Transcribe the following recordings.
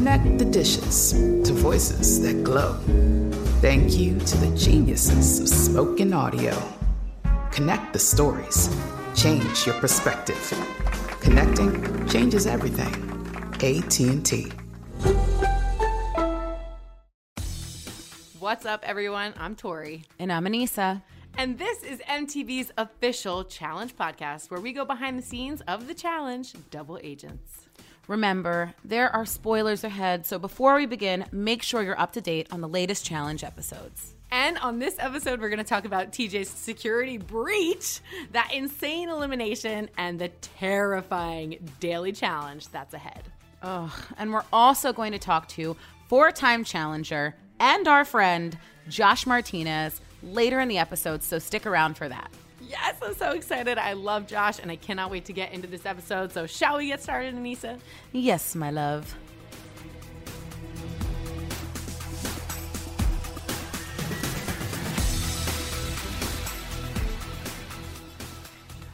Connect the dishes to voices that glow. Thank you to the geniuses of spoken audio. Connect the stories. Change your perspective. Connecting changes everything. AT&T. What's up, everyone? I'm Tori. And I'm Aneesa. And this is MTV's official challenge podcast where we go behind the scenes of the challenge Double Agents. Remember, there are spoilers ahead, so before we begin, make sure you're up to date on the latest challenge episodes. And on this episode, we're going to talk about TJ's security breach, that insane elimination, and the terrifying daily challenge that's ahead. Ugh. And we're also going to talk to four time challenger and our friend, Josh Martinez, later in the episode, so stick around for that. I'm so excited. I love Josh, and I cannot wait to get into this episode. So, shall we get started, Aneesa? Yes, my love.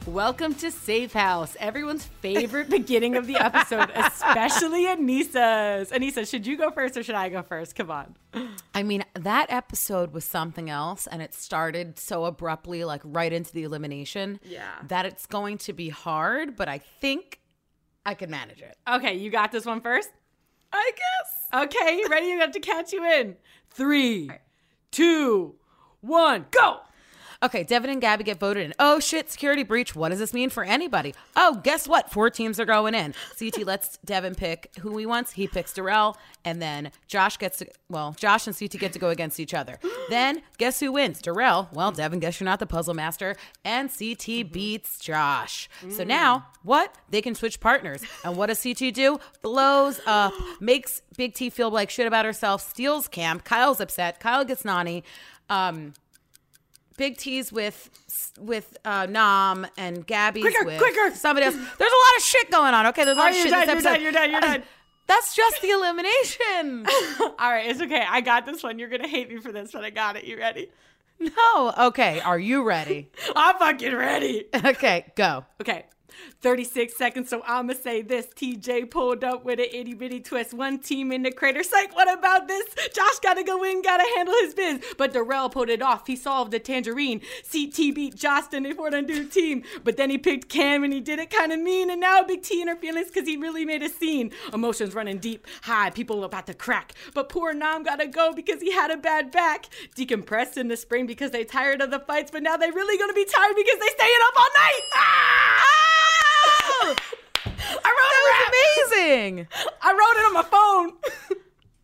Welcome to Safe House, everyone's favorite beginning of the episode, especially Aneesa's. Aneesa, should you go first or should I go first? Come on. I mean, that episode was something else, and it started so abruptly, like right into the elimination. Yeah. That it's going to be hard, but I think I can manage it. Okay, you got this one first? I guess. Okay, ready? You have to catch you in. Three, two, one, go. Okay, Devin and Gabby get voted in. Oh shit, security breach. What does this mean for anybody? Oh, guess what? Four teams are going in. CT lets Devin pick who he wants. He picks Darrell, and then Josh gets to well, Josh and CT get to go against each other. Then guess who wins? Darrell. Well, Devin, guess you're not the puzzle master, and CT beats Josh. So now what? They can switch partners. And what does CT do? Blows up, makes Big T feel like shit about herself, steals camp. Kyle's upset. Kyle gets Nany. Um, Big T's with with uh, Nam and Gabby's Quicker, with quicker. somebody else. There's a lot of shit going on. Okay, there's a lot Oh, of shit. done, you're done, you're done, you're done. That's just the elimination. All right, it's okay. I got this one. You're going to hate me for this, but I got it. You ready? no. Okay, are you ready? I'm fucking ready. Okay, go. Okay. 36 seconds, so I'ma say this. TJ pulled up with an itty bitty twist. One team in the crater. Psych, what about this? Josh gotta go in, gotta handle his biz. But Darrell pulled it off. He solved the tangerine. CT beat Justin for the new team. But then he picked Kam and he did it kind of mean. And now Big T in her feelings because he really made a scene. Emotions running deep, high, people about to crack. But poor Nam gotta go because he had a bad back. Decompressed in the spring because they tired of the fights, but now they really gonna be tired because they staying up all night. Ah! I wrote That it. was amazing. I wrote it on my phone.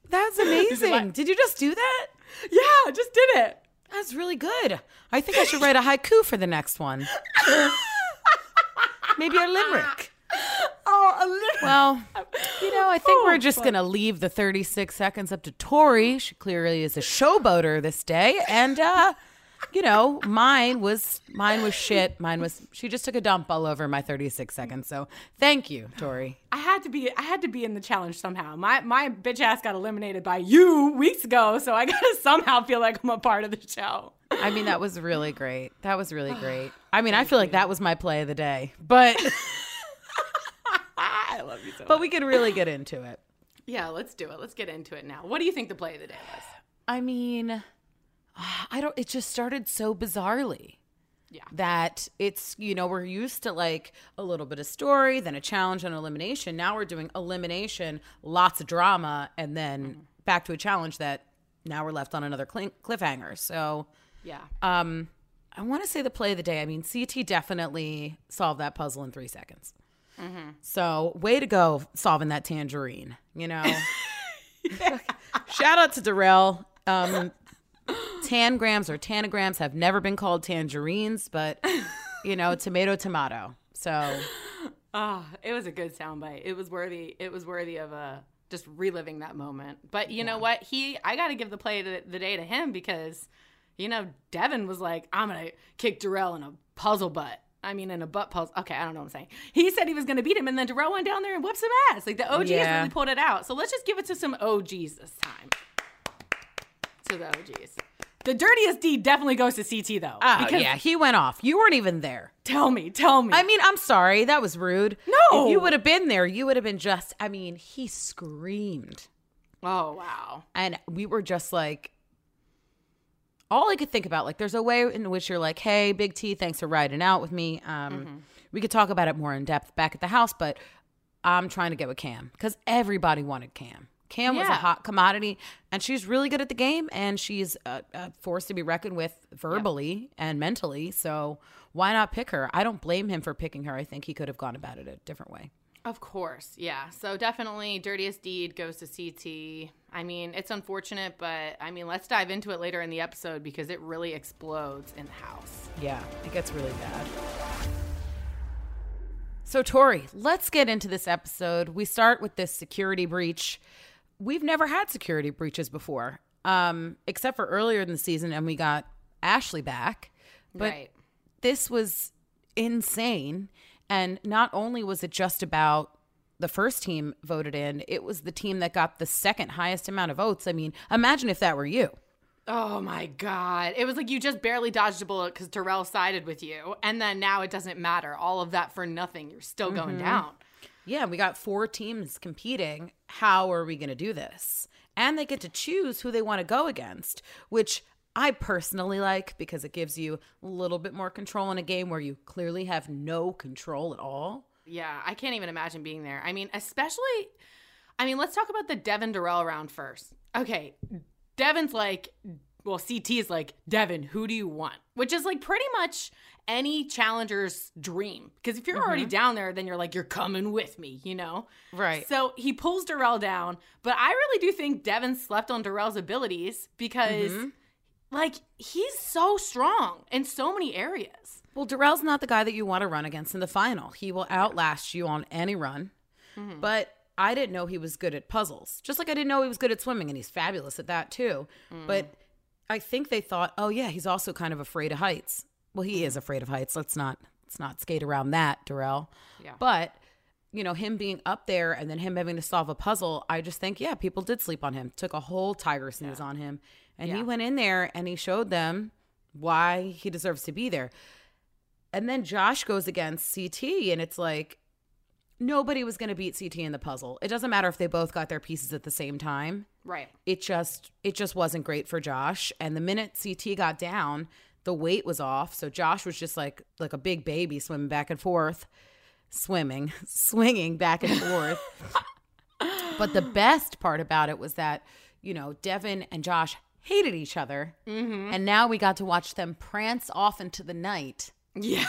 That's amazing. like- Did you just do that? yeah, I just did it. That's really good. I think I should write a haiku for the next one. Maybe a limerick. Oh, a little. Well, you know, I think Oh, we're just going to leave the 36 seconds up to Tori. She clearly is a showboater this day. And, uh, you know, mine was mine was shit. Mine was she just took a dump all over my 36 seconds. So thank you, Tori. I had to be. I had to be in the challenge somehow. My my bitch ass got eliminated by you weeks ago, so I gotta somehow feel like I'm a part of the show. I mean, that was really great. That was really great. I mean, I feel like that was my play of the day. But I love you so. but we could really get into it. yeah, let's do it. Let's get into it now. What do you think the play of the day was? I mean, I don't it just started so bizarrely. Yeah. That it's, you know, we're used to like a little bit of story, then a challenge and elimination. Now we're doing elimination, lots of drama, and then Mm-hmm. back to a challenge that now we're left on another cl- cliffhanger. So, Yeah. um, I want to say the play of the day. I mean, CT definitely solved that puzzle in three seconds. Mm-hmm. So, way to go solving that tangerine. You know, shout out to Darrell. Um, tangrams or tanagrams have never been called tangerines, but you know, tomato, tomato. So, Ah, it was a good soundbite. It was worthy. It was worthy of uh, just reliving that moment. But you know what? He, I got to give the play to the day to him because, you know, Devin was like, "I'm gonna kick Darrell in a puzzle butt." I mean, in a butt puzzle. Okay, I don't know what I'm saying. He said he was gonna beat him, and then Darrell went down there and whooped some ass. Like the OGs Yeah. really pulled it out. So let's just give it to some OGs this time. To the OGs. The dirtiest deed definitely goes to CT though. oh yeah, he went off. You weren't even there. Tell me, tell me. I mean, I'm sorry, that was rude. No. if you would have been there, you would have been just. I mean, he screamed. oh wow. and we were just like all i could think about like there's a way in which you're like hey big t thanks for riding out with me um we could talk about it more in depth back at the house but i'm trying to get with cam because everybody wanted cam cam was a hot commodity and she's really good at the game and she's a, a force to be reckoned with verbally and mentally so why not pick her i don't blame him for picking her i think he could have gone about it a different way Of course, yeah. So definitely, dirtiest deed goes to CT. I mean, it's unfortunate, but I mean, let's dive into it later in the episode because it really explodes in the house. Yeah, it gets really bad. So, Tori, let's get into this episode. We start with this security breach. We've never had security breaches before, um, except for earlier in the season, and we got Ashley back. But right. this was insane. And not only was it just about the first team voted in, it was the team that got the second highest amount of votes. I mean, imagine if that were you. Oh my god! It was like you just barely dodged a bullet because Terrell sided with you, and then now it doesn't matter. All of that for nothing. You're still going down. Yeah, we got four teams competing. How are we going to do this? And they get to choose who they want to go against, which I personally like because it gives you a little bit more control in a game where you clearly have no control at all. Yeah, I can't even imagine being there. I mean, especially, I mean, let's talk about the Devin Darrell round first. Okay, Devin's like, well, CT is like, Devin, who do you want? Which is like pretty much any challenger's dream. Because if you're mm-hmm. already down there, then you're like, you're coming with me, you know? Right. So he pulls Darrell down, but I really do think Devin slept on Darrell's abilities because, mm-hmm. like, he's so strong in so many areas. Well, Darrell's not the guy that you want to run against in the final. He will outlast you on any run. Mm-hmm. But I didn't know he was good at puzzles. Just like I didn't know he was good at swimming, and he's fabulous at that too. But mm. I think they thought, oh yeah, he's also kind of afraid of heights. Well, he is afraid of heights. Let's not let's not skate around that, Darrell. Yeah. But you know, him being up there and then him having to solve a puzzle, I just think, yeah, people did sleep on him. Took a whole tiger snooze on him. And he went in there and he showed them why he deserves to be there. And then Josh goes against CT, and it's like nobody was going to beat CT in the puzzle. It doesn't matter if they both got their pieces at the same time. Right. It just it just wasn't great for Josh. And the minute CT got down, the weight was off, so Josh was just like like a big baby swimming back and forth, swimming, swinging back and forth. but the best part about it was that you know Devin and Josh hated each other, mm-hmm. and now we got to watch them prance off into the night Yes.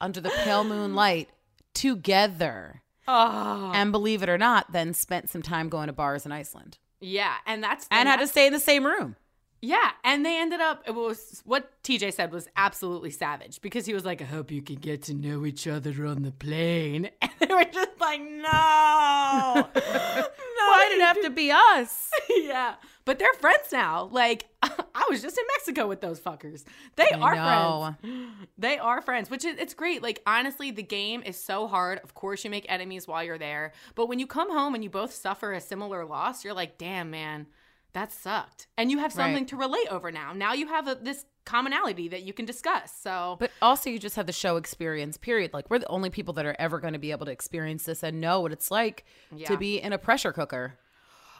under the pale moonlight together. Oh. And believe it or not, then spent some time going to bars in Iceland Yeah, and that's and had to stay in the same room. Yeah, and they ended up. It was what TJ said was absolutely savage because he was like, "I hope you can get to know each other on the plane," and they were just like, "No, no, Why did it have to be us? yeah." But they're friends now. Like I was just in Mexico with those fuckers. They I are know. friends. They are friends, which is it's great. Like honestly, the game is so hard. Of course, you make enemies while you're there, but when you come home and you both suffer a similar loss, you're like, "Damn, man." That sucked. And you have something Right. to relate over now. Now you have a, this commonality that you can discuss. So, But also, you just have the show experience, period. Like, we're the only people that are ever going to be able to experience this and know what it's like Yeah. to be in a pressure cooker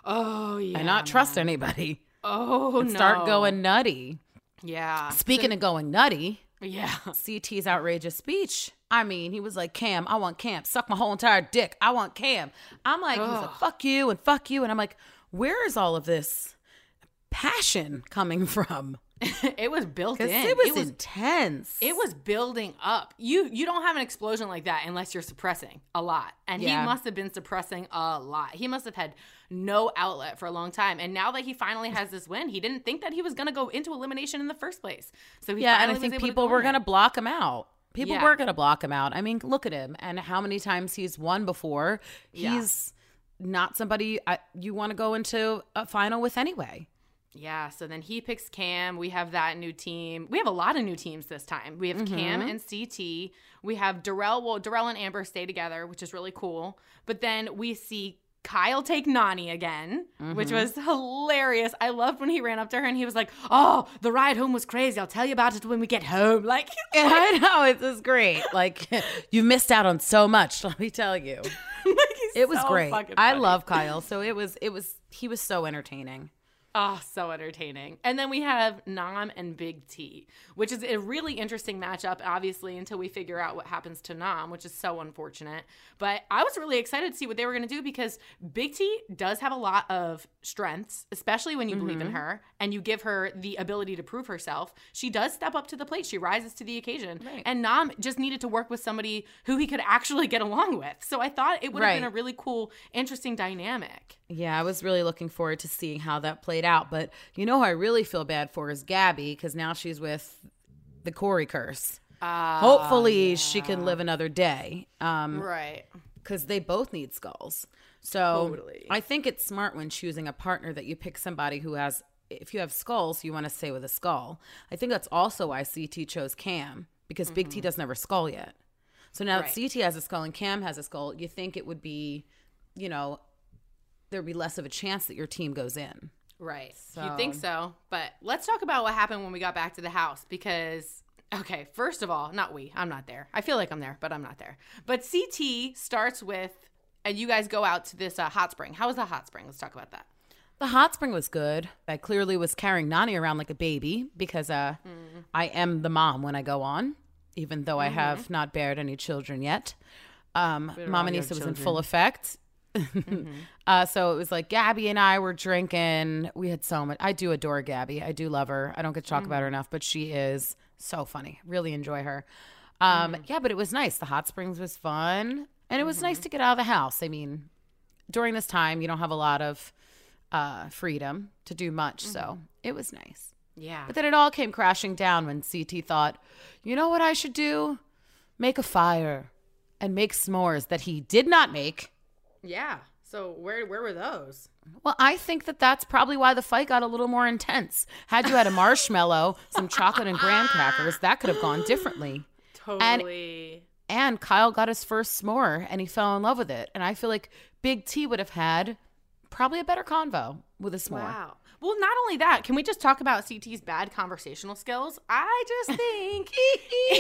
oh yeah, and not trust anybody Oh and no, start going nutty. Yeah. Speaking of going nutty, Yeah. CT's outrageous speech. I mean, he was like, Kam, I want Kam. Suck my whole entire dick. I want Kam. I'm like, he's like, fuck you and fuck you. And I'm like, where is all of this passion coming from? it was built in. It was it was intense. it was building up. You you don't have an explosion like that unless you're suppressing a lot. And Yeah. he must have been suppressing a lot. He must have had no outlet for a long time. And now that he finally has this win, he didn't think that he was going to go into elimination in the first place. So he yeah, and I think people were going to block him out. People Yeah. were going to block him out. I mean, look at him and how many times he's won before. Yeah. Not somebody I, you want to go into a final with anyway. Yeah, so then he picks Kam. We have that new team. We have a lot of new teams this time. We have Kam Mm-hmm. and CT. We have Darrell. Well, Darrell and Amber stay together, which is really cool. But then we see Kyle take Nany again, which Mm-hmm. was hilarious. I loved when he ran up to her and he was like, "Oh, the ride home was crazy. I'll tell you about it when we get home." Like, I know it was great. Like you missed out on so much. Let me tell you, like it was so great. I love Kyle, so it was it was he was so entertaining. Oh, so entertaining. And then we have Nam and Big T, which is a really interesting matchup, obviously, until we figure out what happens to Nam, which is so unfortunate. But I was really excited to see what they were going to do because Big T does have a lot of strengths, especially when you believe in mm-hmm. her and you give her the ability to prove herself. She does step up to the plate, she rises to the occasion. And Nam just needed to work with somebody who he could actually get along with. So I thought it would have been a really cool, interesting dynamic. Yeah, I was really looking forward to seeing how that played out. But you know who I really feel bad for is Gabby because now she's with the Corey curse. Hopefully, she can live another day. Um, Right. because they both need skulls. So Totally. I think it's smart when choosing a partner that you pick somebody who has. If you have skulls, you want to stay with a skull. I think that's also why CT chose Kam because Big T doesn't have a skull yet. So now Right. that CT has a skull and Kam has a skull, you think it would be, you know, there'd be less of a chance that your team goes in. Right. You think so. But let's talk about what happened when we got back to the house because, okay, first of all, not we, I'm not there. I feel like I'm there, but I'm not there. But CT starts with, and you guys go out to this uh, hot spring. How was the hot spring? Let's talk about that. The hot spring was good. I clearly was carrying Nany around like a baby because uh, I am the mom when I go on, even though I have not bared any children yet. Um, Mama Nisa was in full effect. uh, so it was like Gabby and I were drinking. We had so much. I do adore Gabby. I do love her. I don't get to talk about her enough, but she is so funny. Really enjoy her. Um, Yeah, but it was nice. The hot springs was fun, and it was nice to get out of the house. I mean, during this time, you don't have a lot of uh, freedom to do much, so it was nice. Yeah. But then it all came crashing down when CT thought, you know what I should do? Make a fire and make s'mores that he did not make. Yeah. So where where were those? Well, I think that that's probably why the fight got a little more intense. Had you had a marshmallow, some chocolate and graham crackers, that could have gone differently. Totally. And Kyle got his first s'more and he fell in love with it. And I feel like Big T would have had probably a better convo with a s'more. Wow. Well, not only that, can we just talk about CT's bad conversational skills? I just think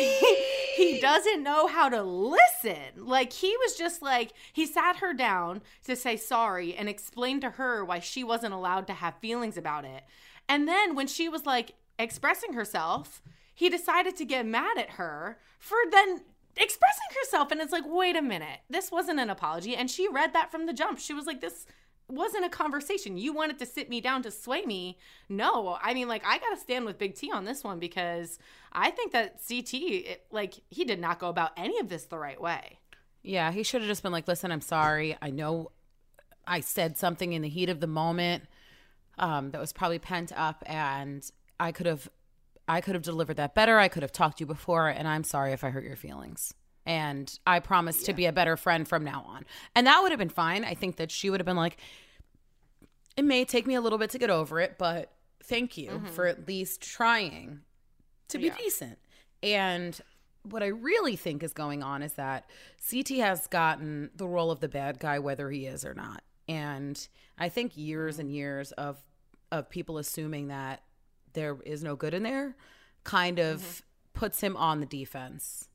he doesn't know how to listen. Like, he was just like, he sat her down to say sorry and explain to her why she wasn't allowed to have feelings about it. And then when she was like expressing herself, he decided to get mad at her for then expressing herself. And it's like, wait a minute, this wasn't an apology. And she read that from the jump. She was like, this wasn't a conversation. You wanted to sit me down to sway me. No, I mean, like, I got to stand with Big T on this one because I think that CT, it, like, he did not go about any of this the right way. Yeah, he should have just been like, listen, I'm sorry. I know I said something in the heat of the moment um, that was probably pent up and I could have I could have delivered that better. I could have talked to you before and I'm sorry if I hurt your feelings. And I promise to be a better friend from now on. And that would have been fine. I think that she would have been like, it may take me a little bit to get over it, but thank you mm-hmm. for at least trying to be Yeah. decent. And what I really think is going on is that CT has gotten the role of the bad guy, whether he is or not. And I think years and mm-hmm. years of of people assuming that there is no good in there kind of mm-hmm. puts him on the defense.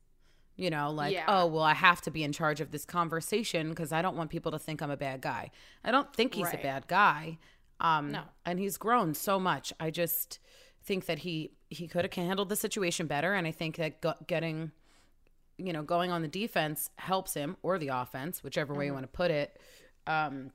You know, like, Yeah. oh, well, I have to be in charge of this conversation because I don't want people to think I'm a bad guy. I don't think he's Right. a bad guy. Um, No. And he's grown so much. I just, think that he he could have handled the situation better, and I think that go- getting, you know, going on the defense helps him or the offense, whichever way you want to put it. Um,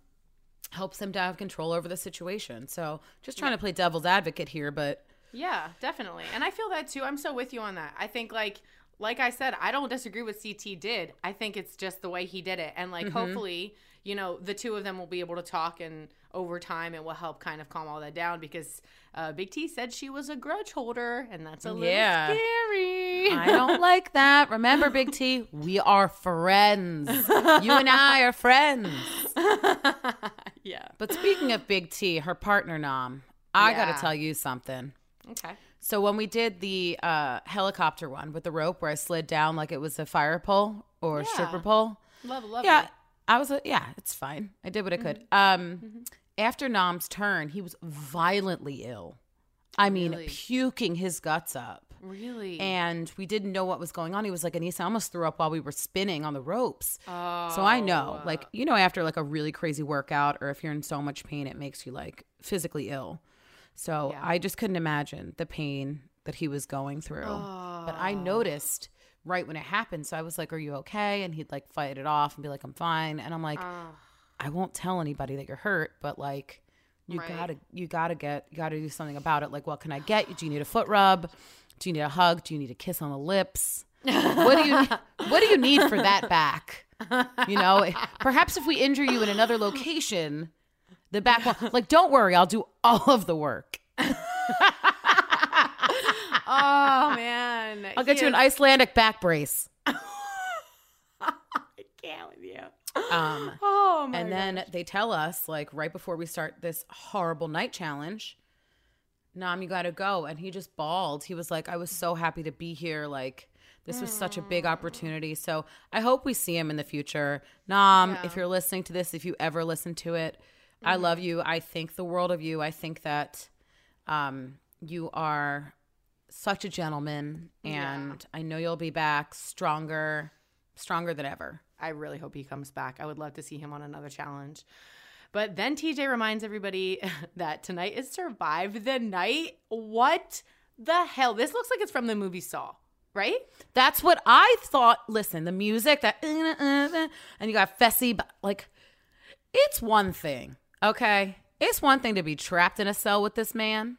helps him to have control over the situation. So just trying to play devil's advocate here, but Yeah, definitely. And I feel that too. I'm so with you on that. I think like like I said, I don't disagree with CT did. I think it's just the way he did it. And like hopefully, you know, the two of them will be able to talk and over time it will help kind of calm all that down because uh, Big T said she was a grudge holder and that's a little Yeah. scary. I don't like that. Remember, Big T, we are friends. You and I are friends. yeah. But speaking of Big T, her partner Nam, I gotta tell you something. Okay. So when we did the uh, helicopter one with the rope where I slid down like it was a fire pole or Yeah. stripper pole, Love love yeah, it. I was. Yeah, it's fine. I did what I could. Mm-hmm. Um, after Nam's turn, he was violently ill. I mean, Really? puking his guts up. Really? and we didn't know what was going on. He was like, Aneesa, almost threw up while we were spinning on the ropes. Oh, so I know, Oh. like, you know, after like a really crazy workout or if you're in so much pain, it makes you like physically ill. So Yeah. I just couldn't imagine the pain that he was going through. But I noticed right when it happened. So I was like, Are you okay? And he'd like fight it off and be like, I'm fine. And I'm like, I won't tell anybody that you're hurt, but like, you Right. gotta you gotta get you gotta do something about it. Like, what can I get? Do you need a foot rub? Do you need a hug? Do you need a kiss on the lips? What do you what do you need for that back? You know, perhaps if we injure you in another location, the back one like don't worry, I'll do all of the work. oh man. I'll get you an Icelandic back brace. I can't with you. Um Oh my and then they tell us like right before we start this horrible night challenge nam you gotta go. And he just bawled. He was like i was so happy to be here. Like this was such a big opportunity. So i hope we see him in the future. Nam if you're listening to this if you ever listen to it i love you i think the world of you i think that um, you are such a gentleman and i know you'll be back stronger stronger than ever I really hope he comes back. I would love to see him on another challenge. But then TJ reminds everybody that tonight is Survive the Night. What the hell? This looks like it's from the movie Saw, right? That's what I thought. Listen, the music that and you got Fessy, but like it's one thing, okay? It's one thing to be trapped in a cell with this man,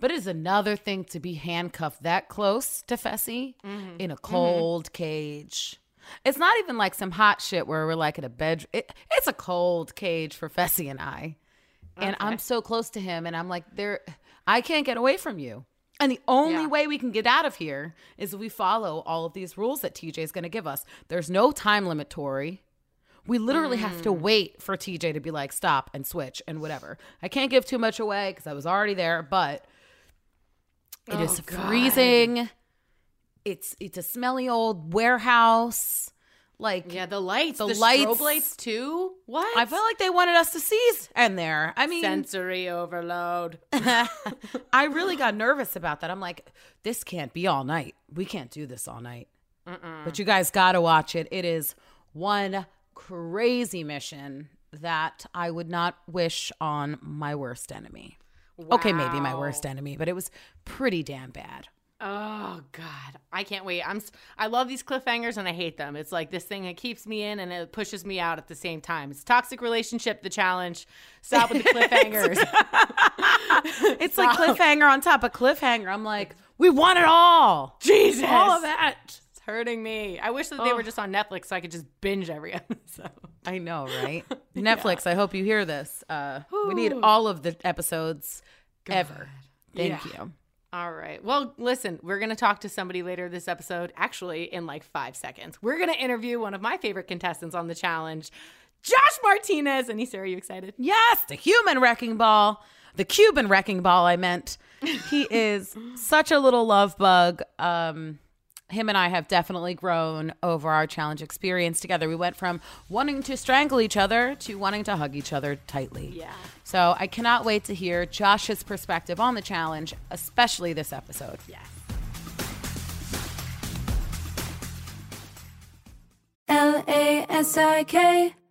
but it is another thing to be handcuffed that close to Fessy mm-hmm. in a mm-hmm. cold cage. It's not even like some hot shit where we're like in a bed. It, it's a cold cage for Fessy and I. And I'm so close to him, and I'm like, there, I can't get away from you. And the only Yeah. way we can get out of here is if we follow all of these rules that TJ is going to give us. There's no time limit, Tori. We literally have to mm. wait for TJ to be like, stop and switch and whatever. I can't give too much away because I was already there, but it is oh, freezing. It's it's a smelly old warehouse. Like Yeah, the lights, The the, lights. strobe lights too. What? I felt like they wanted us to seize in there. I mean, sensory overload. I really got nervous about that. I'm like, this can't be all night. We can't do this all night. But you guys got to watch it. It is one crazy mission that I would not wish on my worst enemy. Okay, maybe my worst enemy, but it was pretty damn bad. Oh God, I can't wait. I'm. I love these cliffhangers and I hate them. It's like this thing that keeps me in and it pushes me out at the same time. It's toxic relationship. The challenge. Stop with the cliffhangers. It's like cliffhanger on top of cliffhanger. I'm like, we want it all. Jesus, All of that. Hurting me. I wish that they were just on Netflix so I could just binge every episode. I know, right? Netflix, I hope you hear this. Uh, we need all of the episodes ever. Thank Yeah. you. All right. Well, listen, we're going to talk to somebody later this episode, actually, in like five seconds. We're going to interview one of my favorite contestants on the challenge, Josh Martinez. And Aneesa, are you excited? Yes, the human wrecking ball, the Cuban wrecking ball. I meant he is such a little love bug. Um, him and I have definitely grown over our challenge experience together. We went from wanting to strangle each other to wanting to hug each other tightly. Yeah. So I cannot wait to hear Josh's perspective on the challenge, especially this episode. Yes. L A S I K,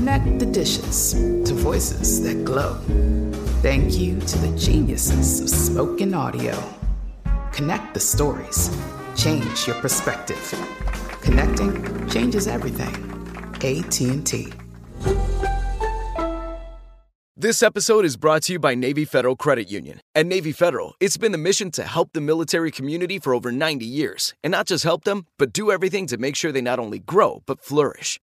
Connect the dishes to voices that glow. Thank you to the geniuses of spoken audio. Connect the stories. Change your perspective. Connecting changes everything. AT&T. This episode is brought to you by Navy Federal Credit Union. At Navy Federal, it's been the mission to help the military community for over 90 years. And not just help them, but do everything to make sure they not only grow, but flourish.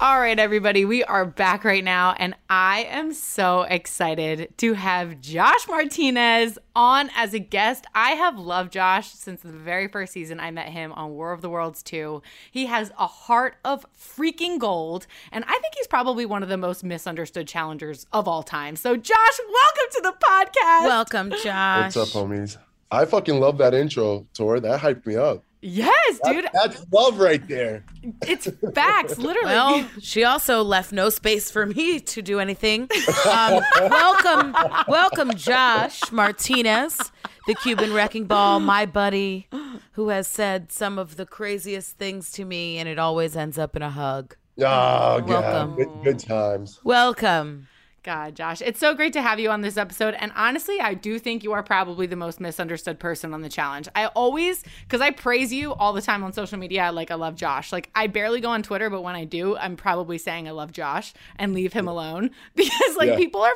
All right, everybody, we are back right now, and I am so excited to have Josh Martinez on as a guest. I have loved Josh since the very first season I met him on War of the Worlds 2. He has a heart of freaking gold, and I think he's probably one of the most misunderstood challengers of all time. So, Josh, welcome to the podcast. Welcome, Josh. What's up, homies? I fucking love that intro, Tor. That hyped me up. Yes, dude. That- that's love right there. It's facts, literally. Well, she also left no space for me to do anything. Um, welcome, welcome, Josh Martinez, the Cuban wrecking ball, my buddy, who has said some of the craziest things to me, and it always ends up in a hug. Oh, Welcome. God. Good, good times. Welcome. God, Josh, it's so great to have you on this episode. And honestly, I do think you are probably the most misunderstood person on the challenge. I always, because I praise you all the time on social media, like I love Josh. Like I barely go on Twitter, but when I do, I'm probably saying I love Josh and leave him alone because like Yeah. people are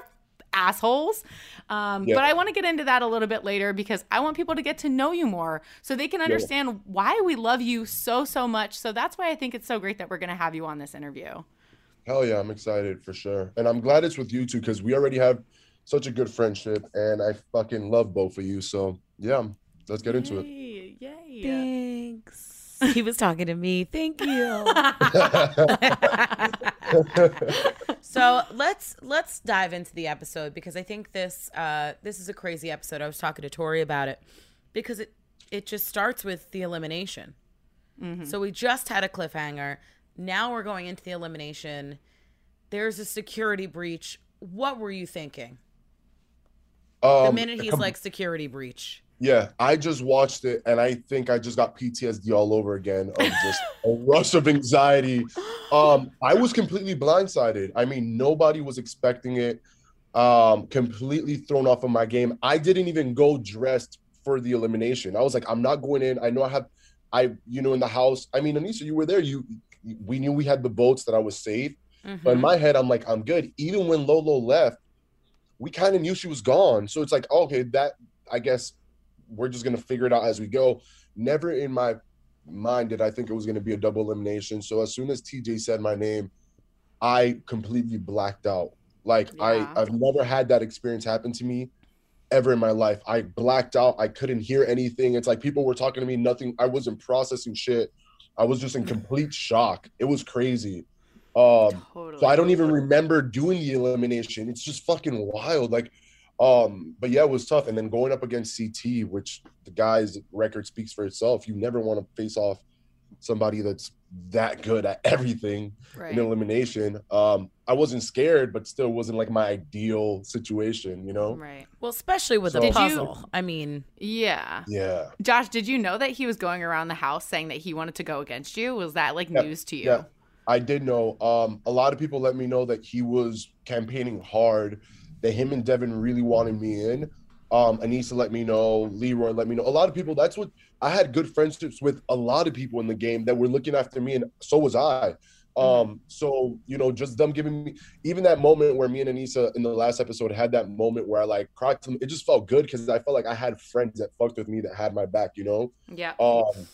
assholes. Um, Yeah. But I want to get into that a little bit later because I want people to get to know you more so they can understand why we love you so, so much. So that's why I think it's so great that we're going to have you on this interview. Hell yeah, I'm excited for sure. And I'm glad it's with you two because we already have such a good friendship and I fucking love both of you. So yeah, let's get into it. Yay, yay. Thanks. He was talking to me. Thank you. so let's let's dive into the episode because I think this uh, this is a crazy episode. I was talking to Tori about it because it it just starts with the elimination. So we just had a cliffhanger. Now we're going into the elimination. There's a security breach. What were you thinking? The Um, minute he's like security breach. Yeah, I just watched it and I think I just got PTSD all over again of just a rush of anxiety. Um, I was completely blindsided. I mean, nobody was expecting it. Um, completely thrown off of my game. I didn't even go dressed for the elimination. I was like, I'm not going in. I know I have, I you know, in the house. I mean, Aneesa, you were there. You, we knew we had the votes that I was safe. But in Mhm. my head, I'm like, I'm good. Even when Lolo left, we kind of knew she was gone. So it's like, okay, that I guess we're just gonna figure it out as we go. Never in my mind did I think it was gonna be a double elimination. So as soon as TJ said my name, I completely blacked out. Like Yeah. I, I've never had that experience happen to me ever in my life. I blacked out. I couldn't hear anything. It's like people were talking to me, nothing. I wasn't processing shit. I was just in complete shock. It was crazy. Um, Totally. so I don't even remember doing the elimination. It's just fucking wild. Like, um, but yeah, it was tough. And then going up against CT, which the guy's record speaks for itself. You never want to face off somebody that's that good at everything Right. in elimination. Um, I wasn't scared, but still wasn't like my ideal situation, you know? Right. Well, especially with So- a Did you- puzzle. I mean, Yeah. Yeah. Josh, did you know that he was going around the house saying that he wanted to go against you? Was that like Yeah, news to you? Yeah. I did know. Um, a lot of people let me know that he was campaigning hard, that him and Devin really wanted me in. Um, Aneesa let me know, Leroy let me know. A lot of people, that's what I had good friendships with a lot of people in the game that were looking after me, and so was I. Um, so you know, just them giving me even that moment where me and Aneesa in the last episode had that moment where I like cried to them, it just felt good because I felt like I had friends that fucked with me that had my back, you know. Yeah. Um,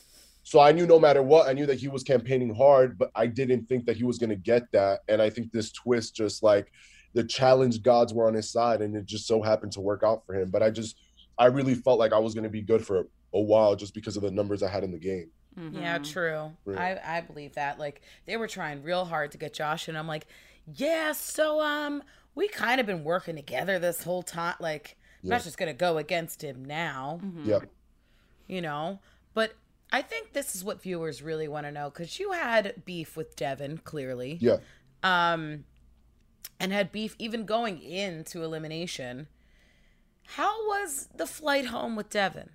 so I knew no matter what, I knew that he was campaigning hard, but I didn't think that he was going to get that. And I think this twist, just like the challenge gods were on his side, and it just so happened to work out for him. But I just, I really felt like I was going to be good for a while just because of the numbers I had in the game. yeah, true. Right. I I believe that. Like they were trying real hard to get Josh, and I'm like, yeah. So um, we kind of been working together this whole time. Like, I'm Yeah. not just gonna go against him now. Yeah, you know. But I think this is what viewers really want to know because you had beef with Devin, clearly, yeah. um, and had beef even going into elimination. How was the flight home with Devin?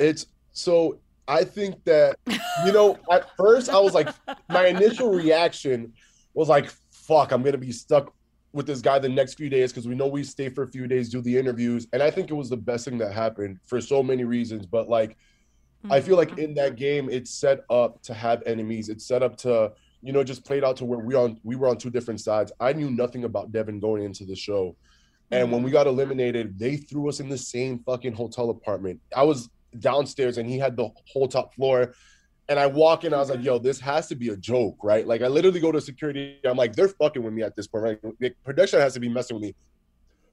It's so I think that you know at first I was like my initial reaction was like fuck I'm gonna be stuck with this guy the next few days because we know we stay for a few days do the interviews and I think it was the best thing that happened for so many reasons but like I feel like in that mm-hmm. game it's set up to have enemies. It's set up to you know just played out to where we on we were on two different sides. I knew nothing about Devin going into the show. And when we mm-hmm. got eliminated, they threw us in the same fucking hotel apartment. I was downstairs and he had the whole top floor. And I walk in, I was like, yo, this has to be a joke, right? Like I literally go to security. I'm like, they're fucking with me at this point, right? The production has to be messing with me.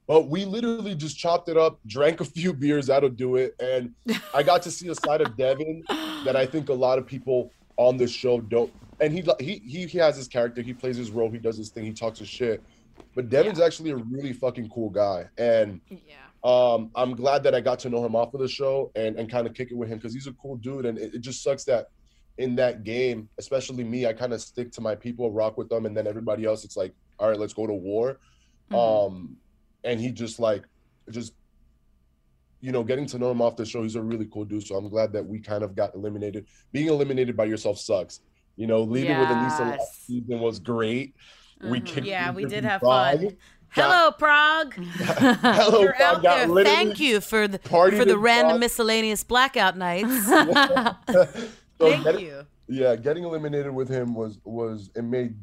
But we literally just chopped it up, drank a few beers, that'll do it. And I got to see a side of Devin that I think a lot of people on this show don't. And he he he, he has his character, he plays his role, he does his thing, he talks his shit. But Devin's actually a really fucking cool guy. And Yeah. Um, I'm glad that I got to know him off of the show and, and kind of kick it with him because he's a cool dude. And it, it just sucks that in that game, especially me, I kind of stick to my people, rock with them, and then everybody else, it's like, all right, let's go to war. Um, and he just like, just, you know, getting to know him off the show, he's a really cool dude. So I'm glad that we kind of got eliminated. Being eliminated by yourself sucks. You know, leaving with Aneesa last season was great. We kicked Yeah, we did have fun. Hello, Prague. Hello, You're Prague out got literally Thank you for the for the random Prague. miscellaneous blackout nights. So Thank getting- you. Yeah, getting eliminated with him was was it made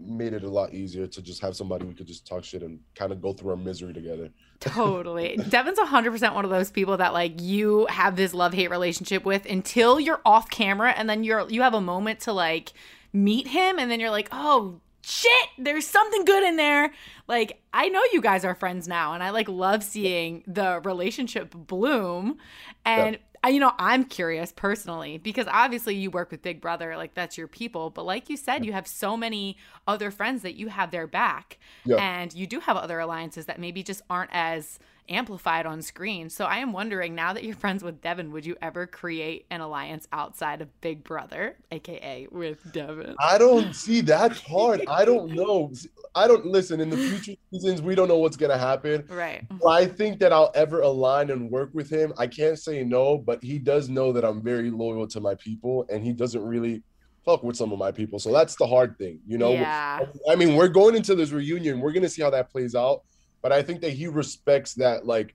made it a lot easier to just have somebody we could just talk shit and kind of go through our misery together. Totally. Devin's 100% one of those people that like you have this love-hate relationship with until you're off camera and then you're you have a moment to like meet him and then you're like, "Oh, shit, there's something good in there." Like I know you guys are friends now and I like love seeing the relationship bloom and I, you know, I'm curious personally because obviously you work with Big Brother, like that's your people. But like you said, you have so many other friends that you have their back, Yeah. and you do have other alliances that maybe just aren't as amplified on screen. So I am wondering now that you're friends with Devin, would you ever create an alliance outside of Big Brother, aka with Devin? I don't see that's hard. I don't know. I don't listen in the future seasons. We don't know what's gonna happen. Right. Do I think that I'll ever align and work with him. I can't say no, but he does know that I'm very loyal to my people, and he doesn't really fuck with some of my people. So that's the hard thing, you know. Yeah. I mean, we're going into this reunion. We're gonna see how that plays out. But I think that he respects that, like,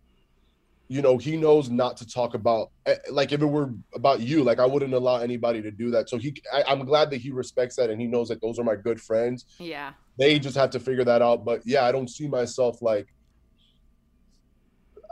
you know, he knows not to talk about, eh, like, if it were about you, like, I wouldn't allow anybody to do that. So he, I, I'm glad that he respects that, and he knows that those are my good friends. Yeah. They just have to figure that out. But yeah, I don't see myself like.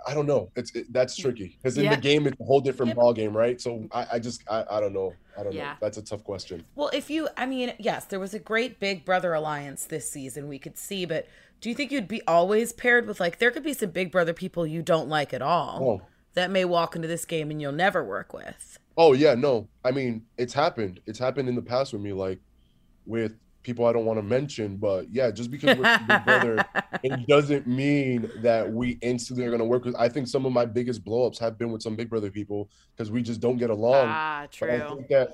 I don't know. It's it, that's tricky because in Yeah. the game it's a whole different Yeah, ball game, right? So I, I just I, I don't know. I don't know. That's a tough question. Well, if you, I mean, yes, there was a great Big Brother alliance this season we could see, but do you think you'd be always paired with like there could be some Big Brother people you don't like at all Oh. that may walk into this game and you'll never work with? Oh yeah, no. I mean, it's happened. It's happened in the past with me, like with people I don't want to mention. But yeah, just because we're Big Brother, it doesn't mean that we instantly are gonna work with. I think some of my biggest blowups have been with some Big Brother people because we just don't get along. Ah, But I true. think that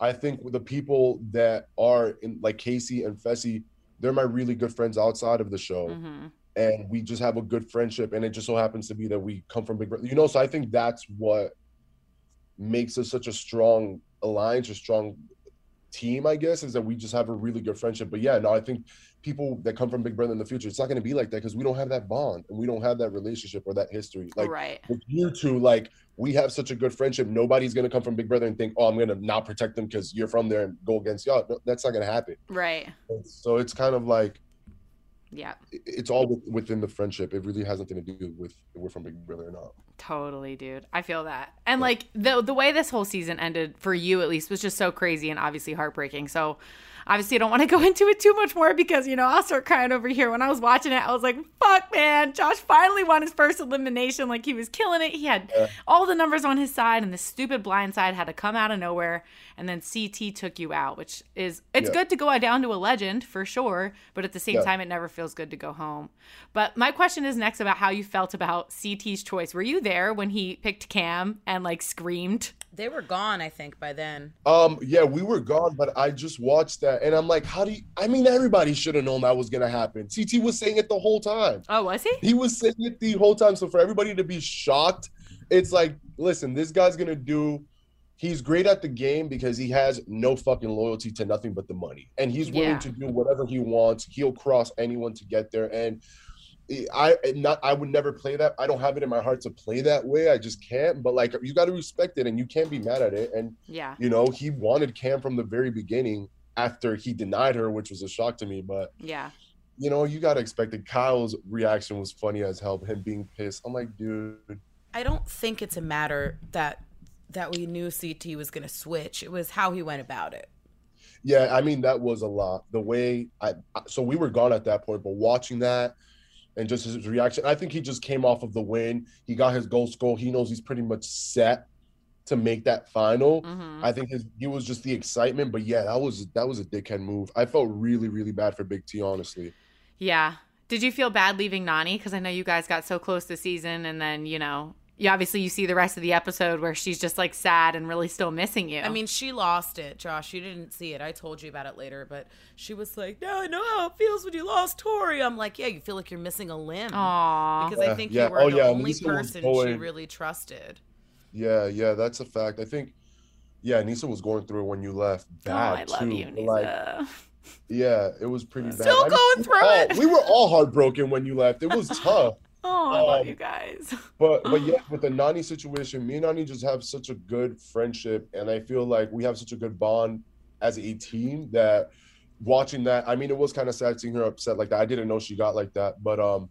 I think the people that are in like Casey and Fessy, they're my really good friends outside of the show. Mm-hmm. And we just have a good friendship. And it just so happens to be that we come from Big Brother. You know, so I think that's what makes us such a strong alliance, a strong team, I guess, is that we just have a really good friendship. But yeah, no, I think people that come from Big Brother in the future, it's not going to be like that because we don't have that bond and we don't have that relationship or that history. Like right. with you two, like we have such a good friendship. Nobody's going to come from Big Brother and think, oh, I'm going to not protect them because you're from there and go against y'all. No, that's not going to happen. Right. So it's kind of like Yeah. it's all within the friendship. It really has nothing to do with if we're from Big Brother or not. Totally, dude. I feel that. And like the the way this whole season ended for you at least was just so crazy and obviously heartbreaking. So obviously I don't want to go into it too much more because you know I'll start crying over here. When I was watching it, I was like, "Fuck, man! Josh finally won his first elimination. Like he was killing it. He had all the numbers on his side, and the stupid blind side had to come out of nowhere. And then CT took you out, which is it's Yeah. good to go down to a legend for sure, but at the same Yeah. time, it never feels good to go home. But my question is next about how you felt about CT's choice. Were you there when he picked Kam and like screamed? They were gone, I think, by then. Um, yeah, we were gone, but I just watched that and I'm like, how do you I mean everybody should have known that was gonna happen. TT was saying it the whole time. Oh, was he? He was saying it the whole time. So for everybody to be shocked, it's like, listen, this guy's gonna do. He's great at the game because he has no fucking loyalty to nothing but the money, and he's willing Yeah. to do whatever he wants. He'll cross anyone to get there, and I not I would never play that. I don't have it in my heart to play that way. I just can't. But like, you got to respect it, and you can't be mad at it. And Yeah. you know, he wanted Kam from the very beginning. After he denied her, which was a shock to me, but Yeah. you know, you gotta expect it. Kyle's reaction was funny as hell. Him being pissed. I'm like, dude. I don't think it's a matter that that we knew CT was going to switch. It was how he went about it. Yeah, I mean that was a lot. The way I so we were gone at that point, but watching that and just his reaction, I think he just came off of the win. He got his goal score. He knows he's pretty much set to make that final. Mhm. I think his he was just the excitement, but yeah, that was that was a dickhead move. I felt really really bad for Big T, honestly. Yeah. Did you feel bad leaving Nany? Because I know you guys got so close this season, and then you know, you obviously you see the rest of the episode where she's just like sad and really still missing you. I mean, she lost it, Josh. You didn't see it. I told you about it later, but she was like, "No, I know how it feels when you lost Tori." I'm like, "Yeah, you feel like you're missing a limb." Aw. Because I think yeah. you were Oh, the yeah, only Lisa was person she really trusted. Yeah, yeah, that's a fact. I think yeah, Nisa was going through it when you left. Oh, Bad I love too. you, but, like, Yeah, it was pretty bad. Still I mean, going we through were all- it. We were all heartbroken when you left. It was tough. Oh, I love um, you guys. But but yeah, with the Nany situation, me and Nany just have such a good friendship, and I feel like we have such a good bond as a team that watching that, I mean, it was kind of sad seeing her upset like that. I didn't know she got like that, but um,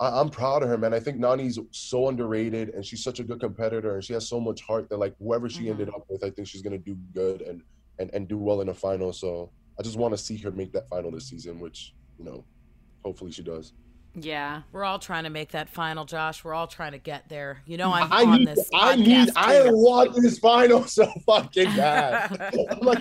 I, I'm proud of her, man. I think Nany's so underrated, and she's such a good competitor, and she has so much heart that like whoever she Mhm. ended up with, I think she's gonna do good and and and do well in the final. So I just want to see her make that final this season, which you know, hopefully she does. Yeah. We're all trying to make that final, Josh. We're all trying to get there. You know, I'm I on need, this. I podcast need, I want this final so fucking bad. Like,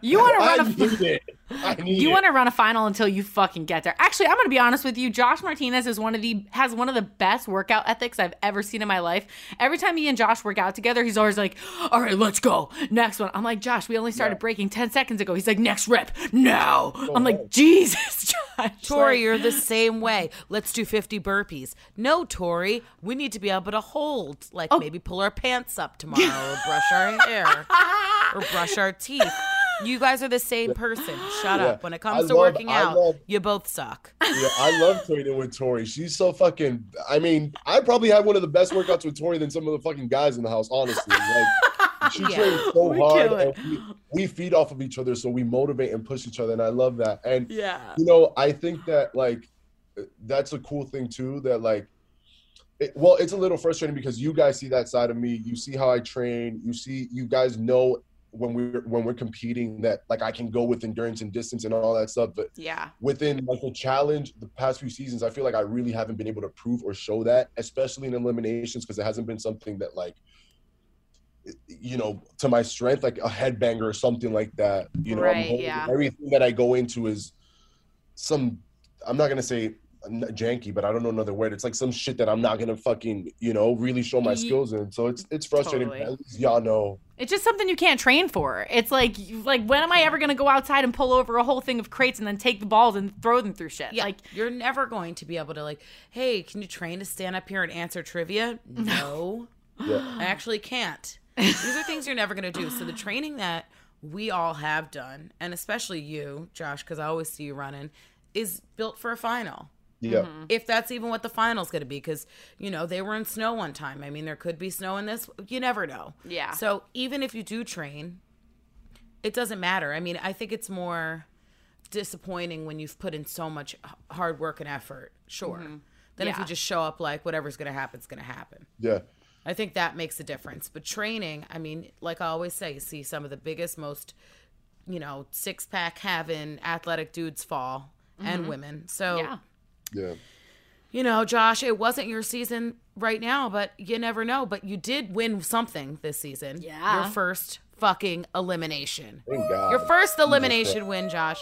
You want to run a need it. I need You it. want to run a final until you fucking get there. Actually, I'm going to be honest with you. Josh Martinez is one of the has one of the best workout ethics I've ever seen in my life. Every time he and Josh work out together, he's always like, "All right, let's go. Next one." I'm like, "Josh, we only started Yeah. breaking 10 seconds ago." He's like, "Next rep. Now." I'm like, "Jesus, Josh." Tori, Like- you're the same way. Let's do 50 burpees. No, Tori, we need to be able to hold, like Oh. maybe pull our pants up tomorrow or brush our hair or brush our teeth. You guys are the same person. Shut Yeah. up. When it comes I to love- working I out, love- you both suck. Yeah, I love training with Tori. She's so fucking. I mean, I probably had one of the best workouts with Tori than some of the fucking guys in the house. Honestly, like she Yeah. trains so We hard, and we, we feed off of each other, so we motivate and push each other, and I love that. And Yeah. you know, I think that like that's a cool thing too. That like, it, well, it's a little frustrating because you guys see that side of me. You see how I train. You see, you guys know when we're when we're competing that like I can go with endurance and distance and all that stuff. But Yeah. within like the challenge, the past few seasons, I feel like I really haven't been able to prove or show that, especially in eliminations, because it hasn't been something that like you know to my strength like a headbanger or something like that you know I'm Right, yeah. everything that i go into is some i'm not going to say janky, but I don't know another word. It's like some shit that I'm not gonna fucking, you know, really show my Ye- skills in. So it's it's frustrating. Totally. At least y'all know. It's just something you can't train for. It's like, like when am I ever gonna go outside and pull over a whole thing of crates and then take the balls and throw them through shit? Yeah, Like, you're never going to be able to like, hey, can you train to stand up here and answer trivia? No, Yeah. I actually can't. These are things you're never going to do. So the training that we all have done, and especially you, Josh, because I always see you running, is built for a final. Yeah. Mm-hmm. Mm-hmm. If that's even what the final's going to be, because you know they were in snow one time. I mean, there could be snow in this. You never know. Yeah. So even if you do train, it doesn't matter. I mean, I think it's more disappointing when you've put in so much hard work and effort. Sure. Mm-hmm. Then if Yeah. you just show up like whatever's going to happen, it's going to happen. Yeah. I think that makes a difference. But training, I mean, like I always say, you see some of the biggest, most, you know, six pack having athletic dudes fall and women. So, yeah. Yeah. you know, Josh, it wasn't your season right now, but you never know. But you did win something this season. Yeah. Your first fucking elimination. Thank God. Your first elimination win, Josh.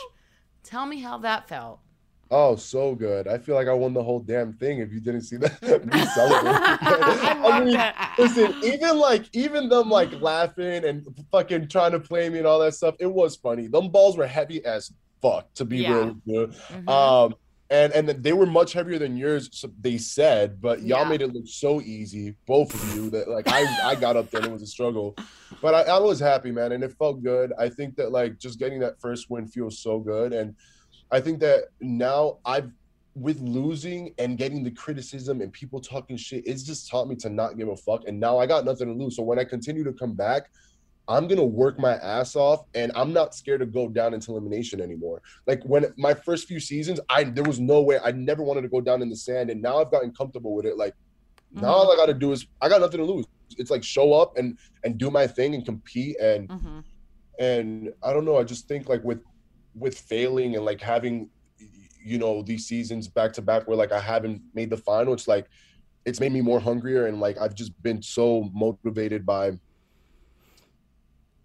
Tell me how that felt. Oh, so good. I feel like I won the whole damn thing if you didn't see that. Me celebrating. I mean, listen, even like, even them like laughing and fucking trying to play me and all that stuff, it was funny. Them balls were heavy as fuck, to be Yeah. real with you. Um, and and they were much heavier than yours, so they said, but y'all Yeah. made it look so easy, both of you, that like I, I got up there and it was a struggle. But I, I was happy, man, and it felt good. I think that like just getting that first win feels so good. And I think that now I've with losing and getting the criticism and people talking shit, it's just taught me to not give a fuck. And now I got nothing to lose. So when I continue to come back, I'm gonna work my ass off and I'm not scared to go down into elimination anymore. Like when my first few seasons, I there was no way I never wanted to go down in the sand, and now I've gotten comfortable with it. Like now all I gotta do is I got nothing to lose. It's like show up and and do my thing and compete and Mhm. and I don't know. I just think like with with failing and like having you know these seasons back to back where like I haven't made the final, it's like it's made me more hungrier and like I've just been so motivated by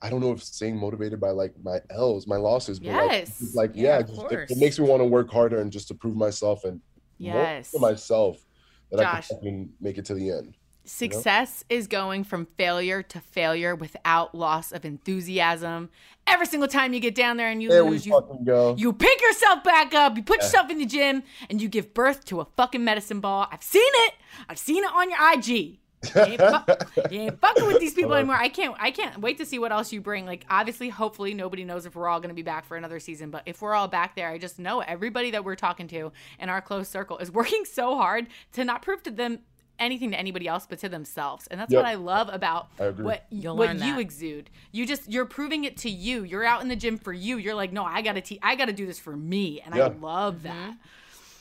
I don't know if saying motivated by like my L's, my losses, but like, Yes. it's like Yeah, yeah, just, it, it makes me want to work harder and just to prove myself and Yes. for myself that I Josh. can make it to the end. Success is going from failure to failure without loss of enthusiasm. Every single time you get down there and you There lose, you go. you pick yourself back up, you put yourself in the gym, and you give birth to a fucking medicine ball. I've seen it. I've seen it on your IG. You ain't, fu- you ain't fucking with these people anymore. I can't. I can't wait to see what else you bring. Like, obviously, hopefully, nobody knows if we're all going to be back for another season. But if we're all back there, I just know everybody that we're talking to in our close circle is working so hard to not prove to them anything to anybody else but to themselves. And that's Yep. what I love about I what You'll what you that. exude. You just you're proving it to you. You're out in the gym for you. You're like, no, I gotta te- I gotta do this for me, and I love mm-hmm. that.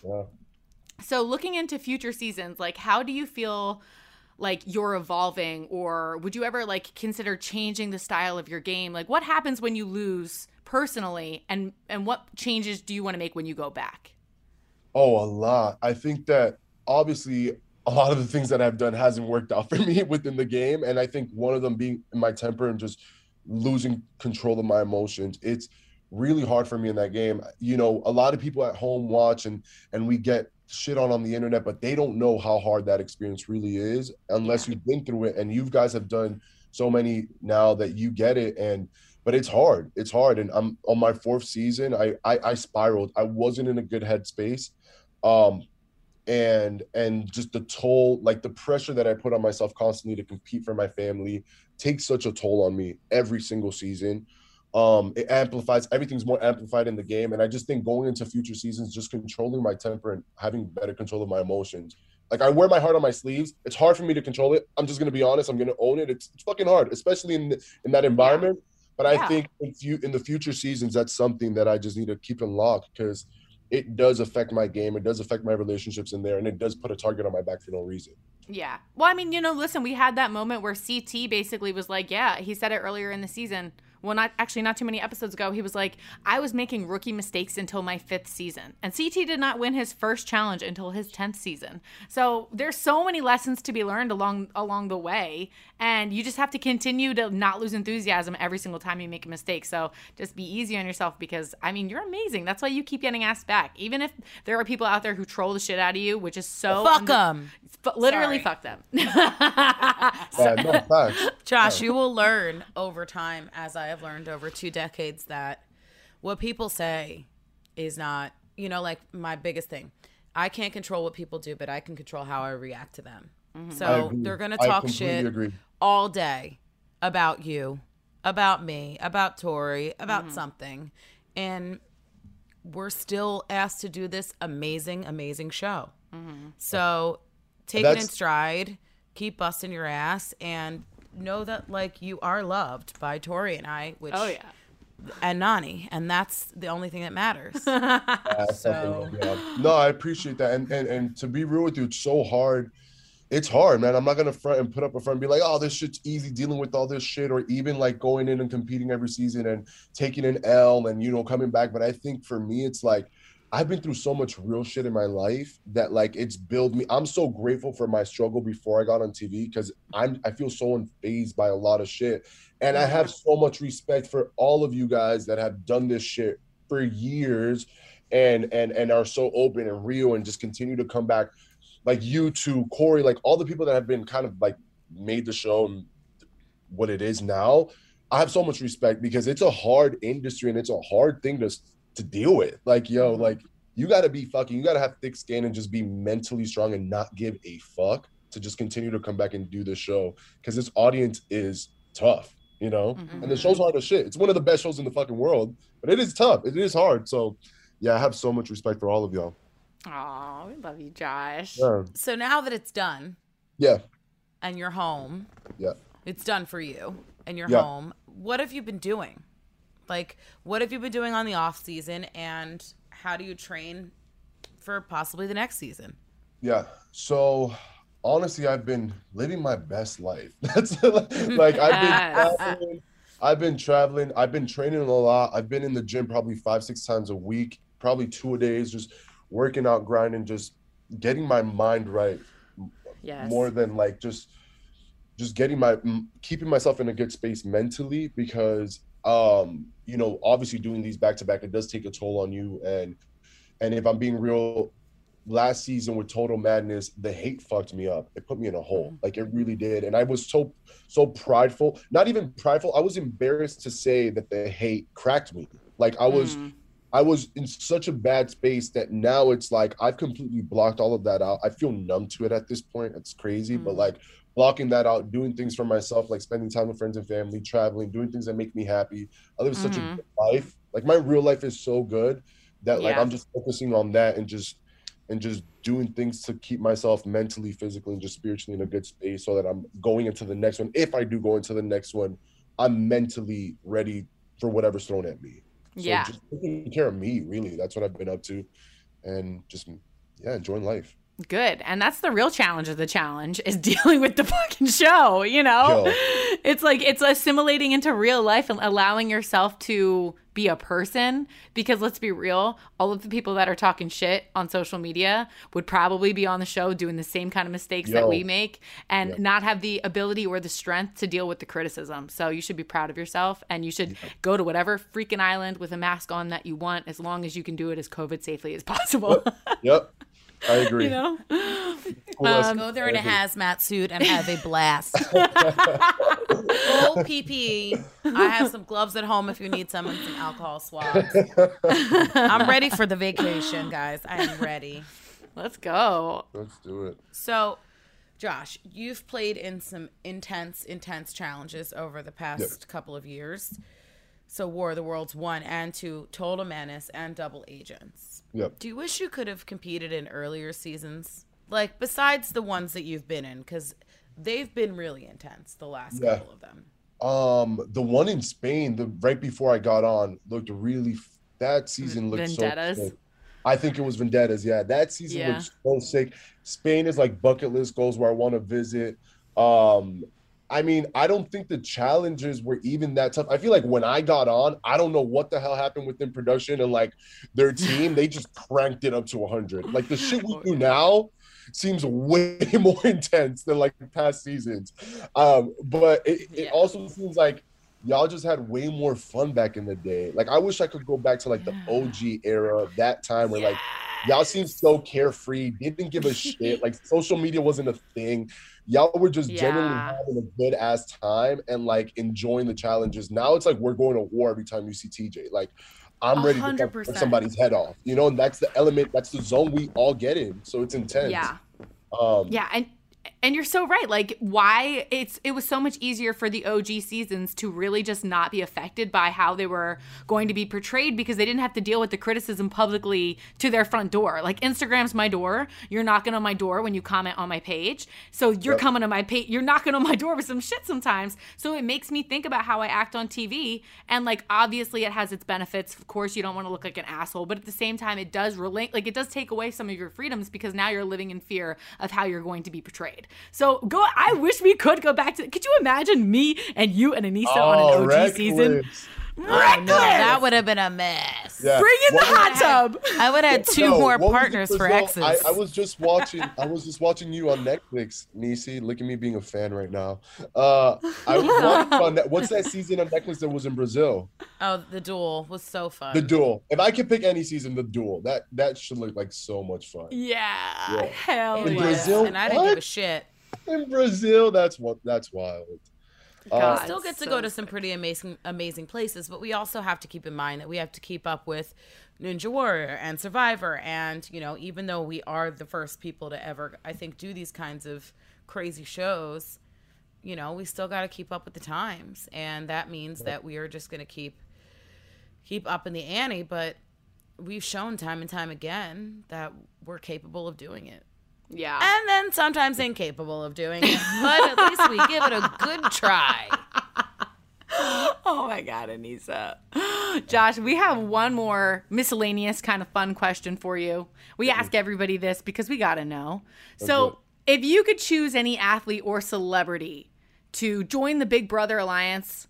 Yeah. So looking into future seasons, like how do you feel like you're evolving or would you ever like consider changing the style of your game? Like what happens when you lose personally and and what changes do you want to make when you go back? Oh, a lot. I think that obviously a lot of the things that I've done hasn't worked out for me within the game. And I think one of them being my temper and just losing control of my emotions. It's really hard for me in that game. You know, a lot of people at home watch and and we get shit on on the internet, but they don't know how hard that experience really is unless you've been through it. And you guys have done so many now that you get it. And but it's hard. It's hard. And I'm on my fourth season. I I, I spiraled. I wasn't in a good headspace. Um and and just the toll, like the pressure that I put on myself constantly to compete for my family takes such a toll on me every single season. Um, it amplifies everything's more amplified in the game. And I just think going into future seasons, just controlling my temper and having better control of my emotions. Like I wear my heart on my sleeves. It's hard for me to control it. I'm just gonna be honest. I'm gonna own it. It's, it's fucking hard, especially in the, in that environment. But I Yeah. think in, few, in the future seasons, that's something that I just need to keep in lock because it does affect my game. It does affect my relationships in there, and it does put a target on my back for no reason. Yeah. Well, I mean, you know, listen, we had that moment where CT basically was like, yeah, he said it earlier in the season. Well, not actually not too many episodes ago, he was like, I was making rookie mistakes until my fifth season. And CT did not win his first challenge until his 10th season. So there's so many lessons to be learned along along the way. And you just have to continue to not lose enthusiasm every single time you make a mistake. So just be easy on yourself because I mean you're amazing. That's why you keep getting asked back. Even if there are people out there who troll the shit out of you, which is so Fuck them. F- literally Sorry. fuck them. Yeah, no, facts. Josh, you will learn over time, as I have learned over two decades, that what people say is not, you know, like my biggest thing. I can't control what people do, but I can control how I react to them. Mm-hmm. I So they're going to talk shit agree. all day about you, about me, about Tori, about mm-hmm. something. And we're still asked to do this amazing, amazing show. Mm-hmm. So take it in stride, keep busting your ass, and know that like you are loved by Tori and I, which oh yeah. and Nany, and that's the only thing that matters. Yeah, So- No, I appreciate that. And, and and to be real with you, it's so hard. It's hard, man. I'm not gonna front and put up a front and be like, oh, this shit's easy dealing with all this shit, or even like going in and competing every season and taking an L and you know coming back. But I think for me, it's like I've been through so much real shit in my life that like it's built me. I'm so grateful for my struggle before I got on TV because I'm I feel so unfazed by a lot of shit. And I have so much respect for all of you guys that have done this shit for years and and and are so open and real and just continue to come back like you two corey like all the people that have been kind of like made the show and what it is now i have so much respect because it's a hard industry and it's a hard thing to to deal with. Like yo mm-hmm. like you got to be fucking you got to have thick skin and just be mentally strong and not give a fuck to just continue to come back and do this show because this audience is tough you know? Mm-hmm. And the show's hard as shit. It's one of the best shows in the fucking world but it is tough. It is hard. So yeah i have so much respect for all of y'all. Oh, we love you, Josh. yeah. So now that it's done yeah. and you're home, yeah. it's done for you and you're Yeah. home what have you been doing like what have you been doing on the off season and how do you train for possibly the next season Yeah. So honestly, I've been living my best life. That's like I've been traveling. I've been traveling. I've been training a lot. I've been in the gym probably five, six times a week, probably two a days, just working out, grinding, just getting my mind right Yes. more than like just just getting my keeping myself in a good space mentally because um you know obviously doing these back to back it does take a toll on you. And and if i'm being real last season with total madness the hate fucked me up. It put me in a hole. Like it really did. And i was so so prideful not even prideful i was embarrassed to say that the hate cracked me. Like i was Mm. I was in such a bad space that now it's like I've completely blocked all of that out. I feel numb to it at this point. It's crazy, but like blocking that out, doing things for myself, like spending time with friends and family, traveling, doing things that make me happy. I live such a mm-hmm. good life. Like my real life is so good that like Yeah. I'm just focusing on that and just and just doing things to keep myself mentally, physically, and just spiritually in a good space so that I'm going into the next one. If I do go into the next one, I'm mentally ready for whatever's thrown at me. So Yeah. just taking care of me, really. That's what I've been up to. And just yeah, enjoying life. Good. And that's the real challenge of the challenge is dealing with the fucking show, you know? Yo. It's like it's assimilating into real life and allowing yourself to be a person because let's be real, all of the people that are talking shit on social media would probably be on the show doing the same kind of mistakes that we make and Yeah. not have the ability or the strength to deal with the criticism. So you should be proud of yourself and you should go to whatever freaking island with a mask on that you want as long as you can do it as COVID safely as possible. Yep. I agree. you know? Who else? Um, Go there in a hazmat suit and have a blast. Full PPE. I have some gloves at home if you need some and some alcohol swabs. I'm ready for the vacation, guys. I am ready. Let's go. Let's do it. So, Josh, you've played in some intense, intense challenges over the past couple of years. So, War of the Worlds 1 and 2, Total Madness, and Double Agents. Yep. Do you wish you could have competed in earlier seasons? Like, besides the ones that you've been in, because they've been really intense, the last Yeah. couple of them. Um, the one in Spain, the right before I got on, looked really. f- That season looked Vendettas? so. Sick. I think it was Vendettas. Yeah, that season Yeah. looked so sick. Spain is like bucket list goals where I want to visit. Um, I mean, I don't think the challenges were even that tough. I feel like when I got on, I don't know what the hell happened within production and like their team, they just cranked it up to 100. Like the shit we do now seems way more intense than like past seasons. Um, but it, it Yeah. also seems like y'all just had way more fun back in the day. Like I wish I could go back to like the OG era, that time where like y'all seemed so carefree, didn't give a shit. Like social media wasn't a thing. Y'all were just genuinely having a good ass time and like enjoying the challenges. Now it's like we're going to war every time you see TJ. Like I'm ready to fuck 100%. somebody's head off, you know, and that's the element, that's the zone we all get in. So it's intense. Yeah. Um, Yeah, and and you're so right. Like why it's it was so much easier for the OG seasons to really just not be affected by how they were going to be portrayed because they didn't have to deal with the criticism publicly to their front door. Like Instagram's my door. You're knocking on my door when you comment on my page. So you're Yep. coming to my page. You're knocking on my door with some shit sometimes. So it makes me think about how I act on TV. And like obviously it has its benefits. Of course, you don't want to look like an asshole, but at the same time, it does relate. Like it does take away some of your freedoms because now you're living in fear of how you're going to be portrayed. So go. I wish we could go back to. Could you imagine me and you and Aneesa on oh, an OG season? Reckless. Oh, no, that would have been a mess. Yeah. Bring in the What was- hot tub. I would have had two No, more what was the partners for Brazil- exes. I, I was just watching. I was just watching you on Netflix, Nisi. Look at me being a fan right now. Uh, I was on that. What's that season on Netflix that was in Brazil? oh, the duel was so fun. The Duel. If I could pick any season, The Duel. That that should look like so much fun. Yeah, Yeah. hell It In yeah. Brazil? and I didn't give a What? shit. In Brazil, that's what. That's wild. Uh, God. Still get to so go to some pretty amazing, amazing places, but we also have to keep in mind that we have to keep up with Ninja Warrior and Survivor, and you know, even though we are the first people to ever, I think, do these kinds of crazy shows, you know, we still got to keep up with the times, and that means that we are just going to keep keep up in the ante. But we've shown time and time again that we're capable of doing it. Yeah. And then sometimes incapable of doing it, but at least we give it a good try. Oh my God, Aneesa. Josh, we have one more miscellaneous kind of fun question for you. We ask everybody this because we got to know. So, if you could choose any athlete or celebrity to join the Big Brother Alliance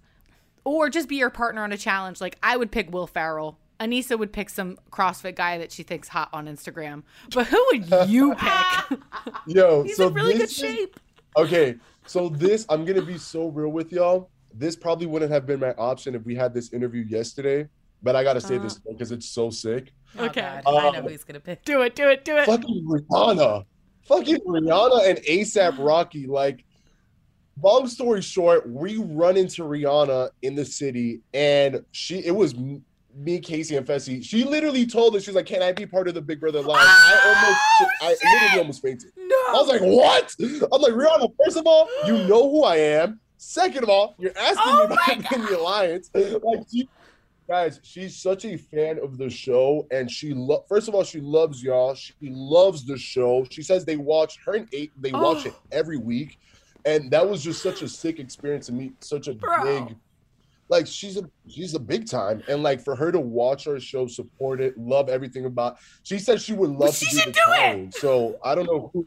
or just be your partner on a challenge, like I would pick Will Ferrell. Aneesa would pick some CrossFit guy that she thinks hot on Instagram. But who would you pick? Yo, He's so in really good this is- shape. Okay, so this I'm gonna be so real with y'all. This probably wouldn't have been my option if we had this interview yesterday, but I gotta say this because it's so sick. Oh, Okay. God, I know Um, who he's gonna pick. do it, do it, do it. Fucking Rihanna, fucking Rihanna and ASAP Rocky. Like, long story short, we run into Rihanna in the city, and she it was m- me, Kaycee, and Fessy. She literally told us she's like, "Can I be part of the Big Brother Live?" I almost, I literally almost fainted. No. I was like, what? I'm like, Rihanna, first of all, you know who I am. Second of all, you're asking Oh me about in the alliance. Like, she, guys, she's such a fan of the show. And she, lo- first of all, she loves y'all. She loves the show. She says they watch her and eight, they watch it Oh. every week. And that was just such a sick experience to meet such a Bro. big, like she's a she's a big time, and like for her to watch our show, support it, love everything about. She said she would love she to do should the do it. So I don't know who.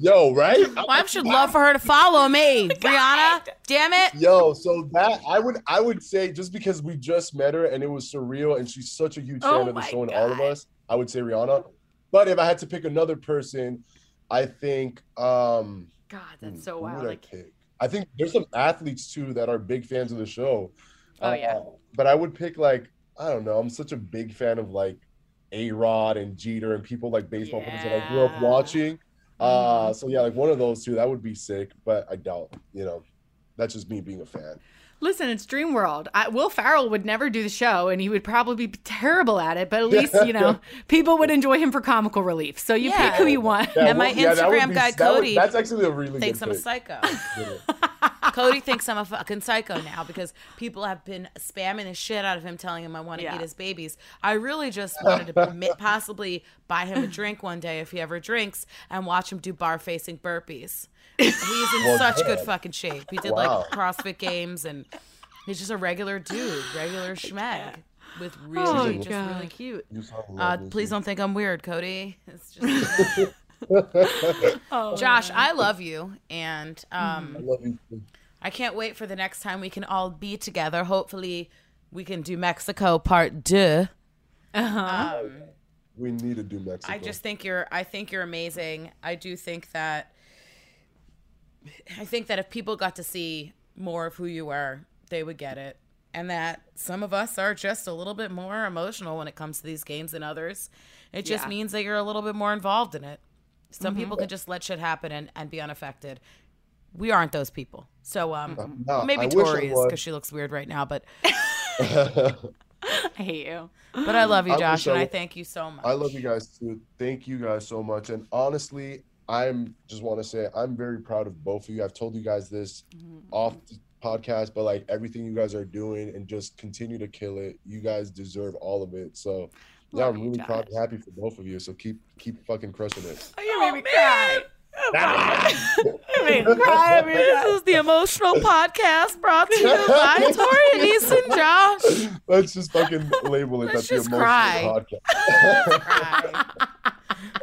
Yo, right? Well, I should love for her to follow me, Brianna. Damn it. Yo, so that I would I would say just because we just met her and it was surreal and she's such a huge Oh fan of the my show and all of us, I would say Rihanna. But if I had to pick another person, I think um God, that's so who wild. would I Like, pick? I think there's some athletes too that are big fans of the show. Oh, yeah. Uh, but I would pick like I don't know. I'm such a big fan of like A Rod and Jeter and people like baseball players that I grew up Mm-hmm. watching. Uh, so yeah, like one of those two that would be sick. But I doubt. You know, that's just me being a fan. Listen, it's Dream World. I, Will Ferrell would never do the show, and he would probably be terrible at it. But at least you know people would enjoy him for comical relief. So you Yeah. pick who you want. Yeah, And my well, yeah, Instagram be- guy, that would- Cody, that's actually a really Thinks good I'm a psycho. Yeah. Cody thinks I'm a fucking psycho now because people have been spamming the shit out of him, telling him I want to Yeah. eat his babies. I really just wanted to possibly buy him a drink one day if he ever drinks and watch him do bar facing burpees. He's in Well, such good damn. fucking shape. He did Wow. like CrossFit games and he's just a regular dude, regular schmeg with really, Oh, just God. really cute. Uh, please don't think I'm weird, Cody. It's just Oh, Josh. I love you, and um, I love you. too. I can't wait for the next time we can all be together. Hopefully, we can do Mexico part deux. Uh-huh. Um, we need to do Mexico. I just think you're I think you're amazing. I do think that I think that if people got to see more of who you are, they would get it. And that some of us are just a little bit more emotional when it comes to these games than others. It just Yeah. means that you're a little bit more involved in it. Some mm-hmm. people can just let shit happen and, and be unaffected. We aren't those people. So um No, maybe I Tori is because she looks weird right now, but I hate you. but I love you, Josh, I and I thank you so much. I love you guys too. Thank you guys so much. And honestly, I'm just want to say I'm very proud of both of you. I've told you guys this Mm-hmm. off the podcast, but like everything you guys are doing and just continue to kill it. You guys deserve all of it. So yeah, Love I'm you, really proud and happy for both of you. So keep keep fucking crushing it. Oh, you made me cry. You made me cry. I mean, this is the emotional podcast brought to you by Tori Anise and Josh. Let's just fucking label it. Let's That's the emotional cry. podcast.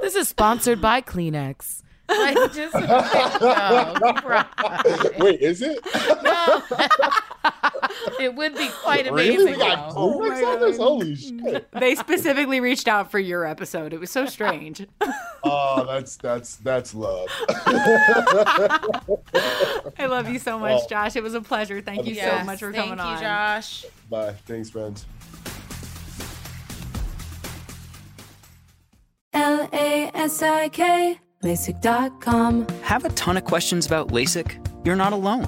This is sponsored by Kleenex. Like, just no, right. Wait, is it? No. it would be quite amazing. We got though. Kleenex oh on this? Holy shit. they specifically reached out for your episode. It was so strange. Oh, that's that's that's love. I love you so much, Oh. Josh. It was a pleasure. Thank you Yes, so much for thank coming you, on. Josh. Bye. Thanks, friends. L A S I K, LASIK.com. Have a ton of questions about LASIK? You're not alone.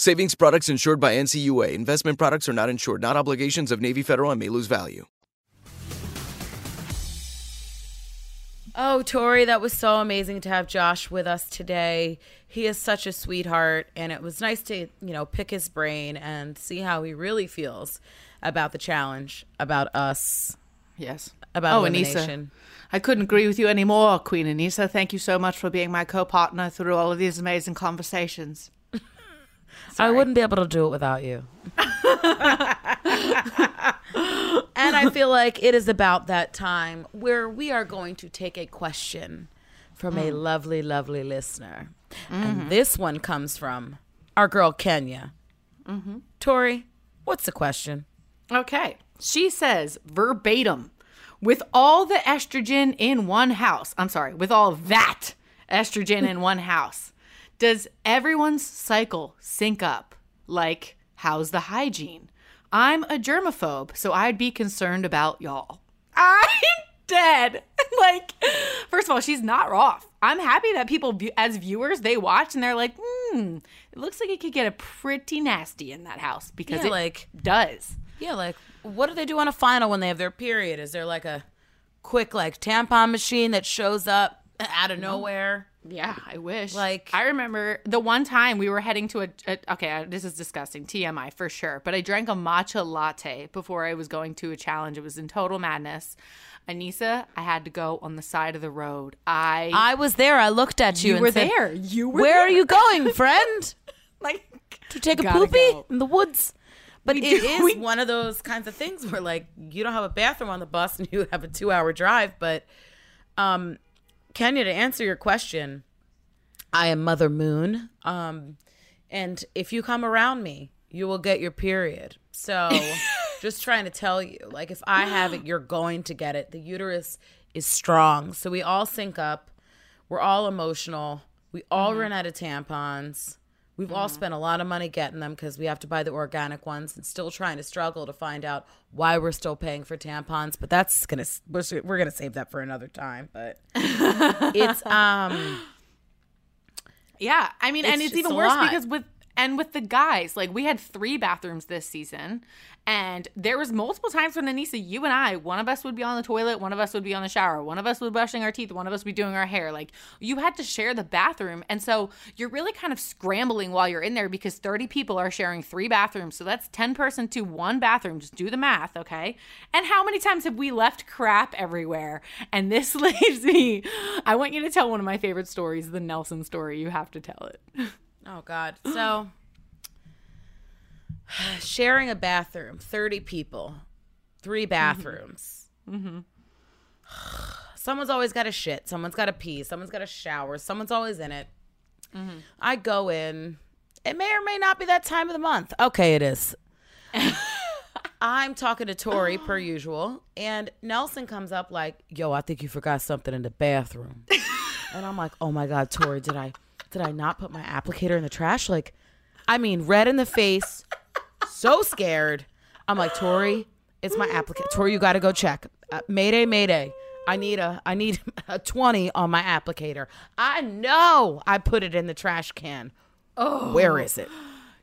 Savings products insured by NCUA. Investment products are not insured, not obligations of Navy Federal and may lose value. Oh, Tori, that was so amazing to have Josh with us today. He is such a sweetheart, and it was nice to, you know, pick his brain and see how he really feels about the challenge, about us, Yes. about oh, elimination. Aneesa. I couldn't agree with you anymore, Queen Aneesa. Thank you so much for being my co partner through all of these amazing conversations. I wouldn't be able to do it without you. and I feel like it is about that time where we are going to take a question from a hmm. lovely, lovely listener. And mm-hmm. this one comes from our girl Kenya. Mm-hmm. Tori, what's the question? Okay. She says verbatim with all the estrogen in one house, I'm sorry, with all that estrogen in one house, does everyone's cycle sync up? Like, how's the hygiene? I'm a germaphobe, so I'd be concerned about y'all. I'm dead. like, first of all, she's not off. I'm happy that people, view- as viewers, they watch and they're like, hmm, it looks like it could get a pretty nasty in that house because Yeah, it like- does. Yeah, like what do they do on a final when they have their period? Is there like a quick like tampon machine that shows up out of nowhere. Yeah, I wish. Like- I remember the one time we were heading to a, a okay, uh, this is disgusting, TMI for sure. But I drank a matcha latte before I was going to a challenge. It was in total madness. Aneesa, I had to go on the side of the road. I, I was there. I looked at you. you were said, there. You were Where there. are you going, friend? like to take a poopy go. in the woods. But We it do- is we- one of those kinds of things where like you don't have a bathroom on the bus and you have a two hour drive. But um Kenya, to answer your question, I am Mother Moon. Um and if you come around me, you will get your period. So just trying to tell you, like if I have it, you're going to get it. The uterus is strong. So we all sync up. We're all emotional. We all run out of tampons. We've all spent a lot of money getting them because we have to buy the organic ones and still trying to struggle to find out why we're still paying for tampons. But that's gonna we're, gonna save that for another time. But it's um Yeah, I mean, and It's it's even worse lot. because with and with the guys, like we had three bathrooms this season, and there was multiple times when Aneesa, you and I, one of us would be on the toilet, one of us would be on the shower, one of us would be brushing our teeth, one of us would be doing our hair. Like you had to share the bathroom, and so you're really kind of scrambling while you're in there because 30 people are sharing three bathrooms, so that's 10 person to one bathroom. Just do the math, okay? And how many times have we left crap everywhere? And this leaves me. I want you to tell one of my favorite stories, the Nelson story. You have to tell it. Oh God. So sharing a bathroom, 30 people, three mm-hmm. bathrooms. Mm-hmm. Someone's always got a shit. Someone's got a pee. Someone's got a shower. Someone's always in it. Mm-hmm. I go in. It may or may not be that time of the month. Okay, it is. I'm talking to Tori per usual, and Nelson comes up like, "Yo, I think you forgot something in the bathroom." and I'm like, "Oh my god, Tori, did I did I not put my applicator in the trash?" Like, I mean, red in the face, so scared. I'm like, "Tori, it's my applicator. Tori, you got to go check. Uh, mayday, mayday. I need a I need a 20 on my applicator. I know I put it in the trash can. Oh, where is it?"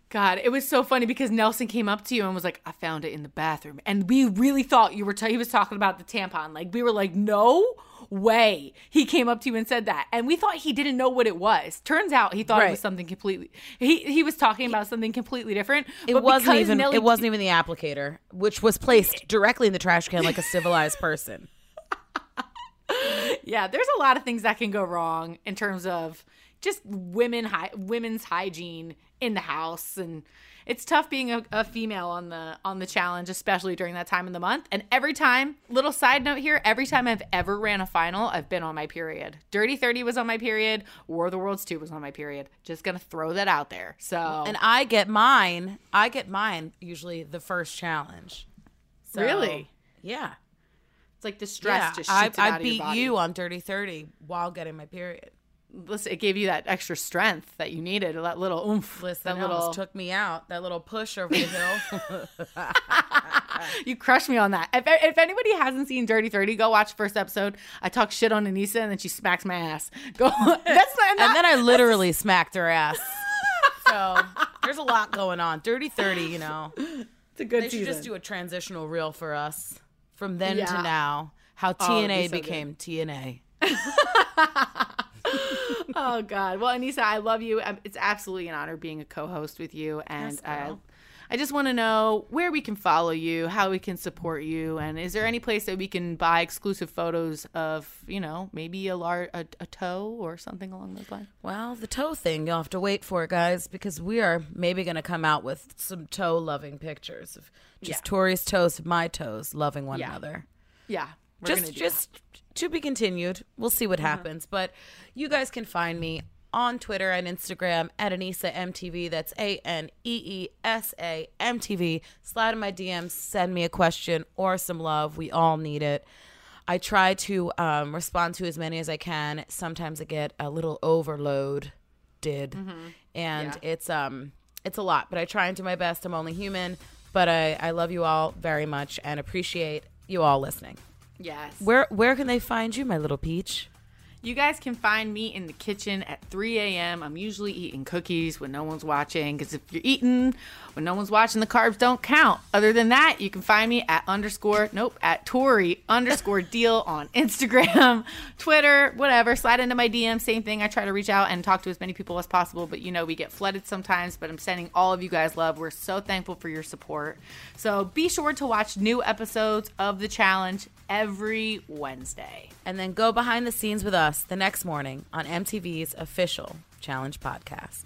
God, it was so funny because Nelson came up to you and was like, "I found it in the bathroom," and we really thought you were. T- he was talking about the tampon. Like we were like, "No way!" He came up to you and said that, and we thought he didn't know what it was. Turns out he thought it was something completely. He he was talking about something completely different. It wasn't even Nelly- it wasn't even the applicator, which was placed directly in the trash can like a civilized person. Yeah, there's a lot of things that can go wrong in terms of just women hy- women's hygiene in the house and it's tough being a, a female on the on the challenge especially during that time of the month and every time little side note here every time i've ever ran a final i've been on my period dirty 30 was on my period war of the worlds 2 was on my period just gonna throw that out there so And I get mine. I get mine usually the first challenge. So, Really? Yeah. it's like the stress yeah. just I, I out of beat you on Dirty Thirty while getting my period. Listen, it gave you that extra strength that you needed that little oomph Listen, that that little almost took me out. That little push over the hill. You crushed me on that. If, if anybody hasn't seen Dirty 30, go watch first episode. I talk shit on Aneesa and then she smacks my ass. Go. That's not, and then I literally smacked her ass. So there's a lot going on. Dirty Thirty, you know. it's a good They should season. just do a transitional reel for us from then Yeah. to now. How oh, it'd be TNA so good. became TNA. oh God. Well, Aneesa, I love you. Um, It's absolutely an honor being a co-host with you, and Yes, I. I just want to know where we can follow you, how we can support you, and is there any place that we can buy exclusive photos of, you know, maybe a lar- a, a toe or something along those lines? Well, the toe thing, you'll have to wait for it, guys, because we are maybe going to come out with some toe loving pictures of just Yeah. Tori's toes, my toes, loving one Yeah. another. Yeah. we're Just, just to be continued. We'll see what happens. But you guys can find me on Twitter and Instagram at Aneesa MTV. That's A N E E S A M T V. Slide in my DMs, send me a question or some love. We all need it. I try to um, respond to as many as I can. Sometimes I get a little overload did and it's um it's a lot but i try and do my best i'm only human but i i love you all very much and appreciate you all listening Yes. where where can they find you my little peach You guys can find me in the kitchen at 3 a.m. I'm usually eating cookies when no one's watching because if you're eating when no one's watching, the carbs don't count. Other than that, you can find me at underscore, nope, at Tori underscore deal on Instagram, Twitter, whatever. Slide into my DM, same thing. I try to reach out and talk to as many people as possible, but you know, we get flooded sometimes, but I'm sending all of you guys love. We're so thankful for your support. So be sure to watch new episodes of The Challenge every Wednesday. And then go behind the scenes with us the next morning on MTV's official Challenge podcast.